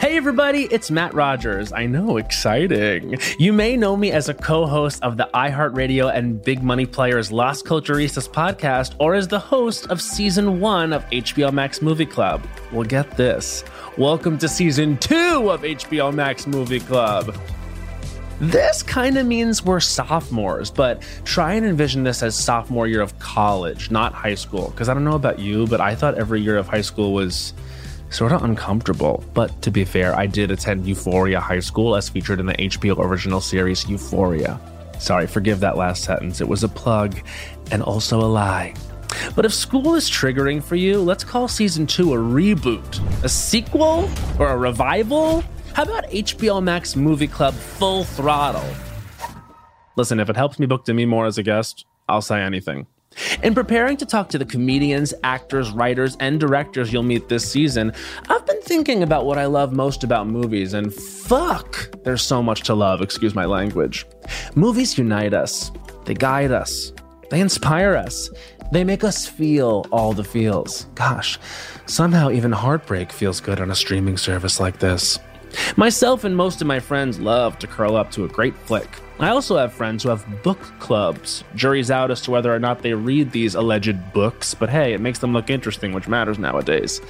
Hey everybody, it's Matt Rogers. I know, exciting. You may know me as a co host of the iHeartRadio and Big Money Players Las Culturistas podcast, or as the host of season one of HBO Max Movie Club. Well, get this. Welcome to season two of HBO Max Movie Club. This kind of means we're sophomores, but try and envision this as sophomore year of college, not high school. Because I don't know about you, but I thought every year of high school was sort of uncomfortable. But to be fair, I did attend Euphoria High School as featured in the HBO original series Euphoria. Sorry, forgive that last sentence. It was a plug and also a lie. But if school is triggering for you, let's call season two a reboot, a sequel, or a revival. How about HBO Max Movie Club Full Throttle? Listen, if it helps me book Demi Moore as a guest, I'll say anything. In preparing to talk to the comedians, actors, writers, and directors you'll meet this season, I've been thinking about what I love most about movies, and fuck, there's so much to love, excuse my language. Movies unite us, they guide us, they inspire us, they make us feel all the feels. Gosh, somehow even heartbreak feels good on a streaming service like this. Myself and most of my friends love to curl up to a great flick. I also have friends who have book clubs. Jury's out as to whether or not they read these alleged books, but hey, it makes them look interesting, which matters nowadays.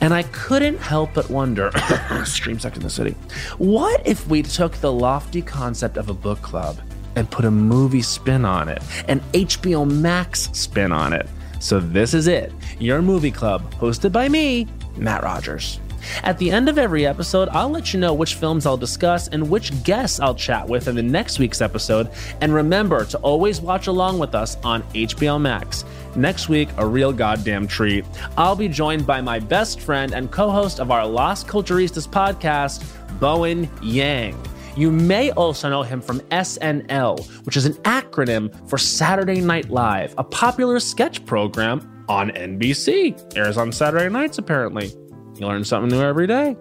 And I couldn't help but wonder stream Sex in the City. What if we took the lofty concept of a book club and put a movie spin on it, an HBO Max spin on it? So this is it your movie club, hosted by me, Matt Rogers. At the end of every episode, I'll let you know which films I'll discuss and which guests I'll chat with in the next week's episode. And remember to always watch along with us on HBO Max. Next week, a real goddamn treat. I'll be joined by my best friend and co host of our Las Culturistas podcast, Bowen Yang. You may also know him from SNL, which is an acronym for Saturday Night Live, a popular sketch program on NBC. Airs on Saturday nights, apparently. You learn something new every day.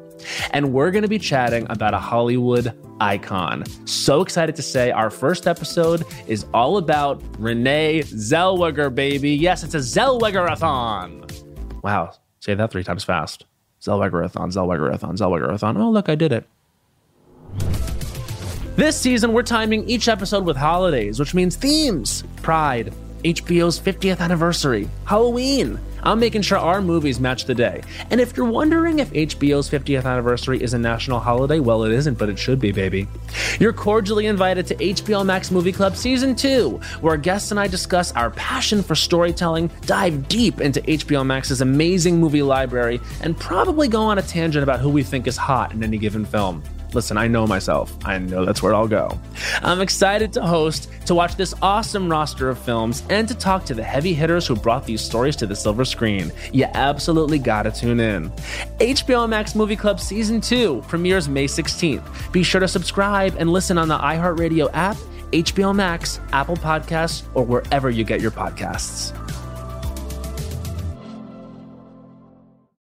And we're going to be chatting about a Hollywood icon. So excited to say our first episode is all about Renee Zellweger, baby. Yes, it's a Zellweger-a-thon. Wow, say that three times fast. Zellweger-a-thon, Zellweger-a-thon, Zellweger-a-thon. Oh, look, I did it. This season, we're timing each episode with holidays, which means themes, pride, HBO's 50th anniversary, Halloween. I'm making sure our movies match the day. And if you're wondering if HBO's 50th anniversary is a national holiday, well, it isn't, but it should be, baby. You're cordially invited to HBO Max Movie Club Season 2, where guests and I discuss our passion for storytelling, dive deep into HBO Max's amazing movie library, and probably go on a tangent about who we think is hot in any given film. Listen, I know myself. I know that's where I'll go. I'm excited to host, to watch this awesome roster of films, and to talk to the heavy hitters who brought these stories to the silver screen. You absolutely gotta tune in. HBO Max Movie Club Season 2 premieres May 16th. Be sure to subscribe and listen on the iHeartRadio app, HBO Max, Apple Podcasts, or wherever you get your podcasts.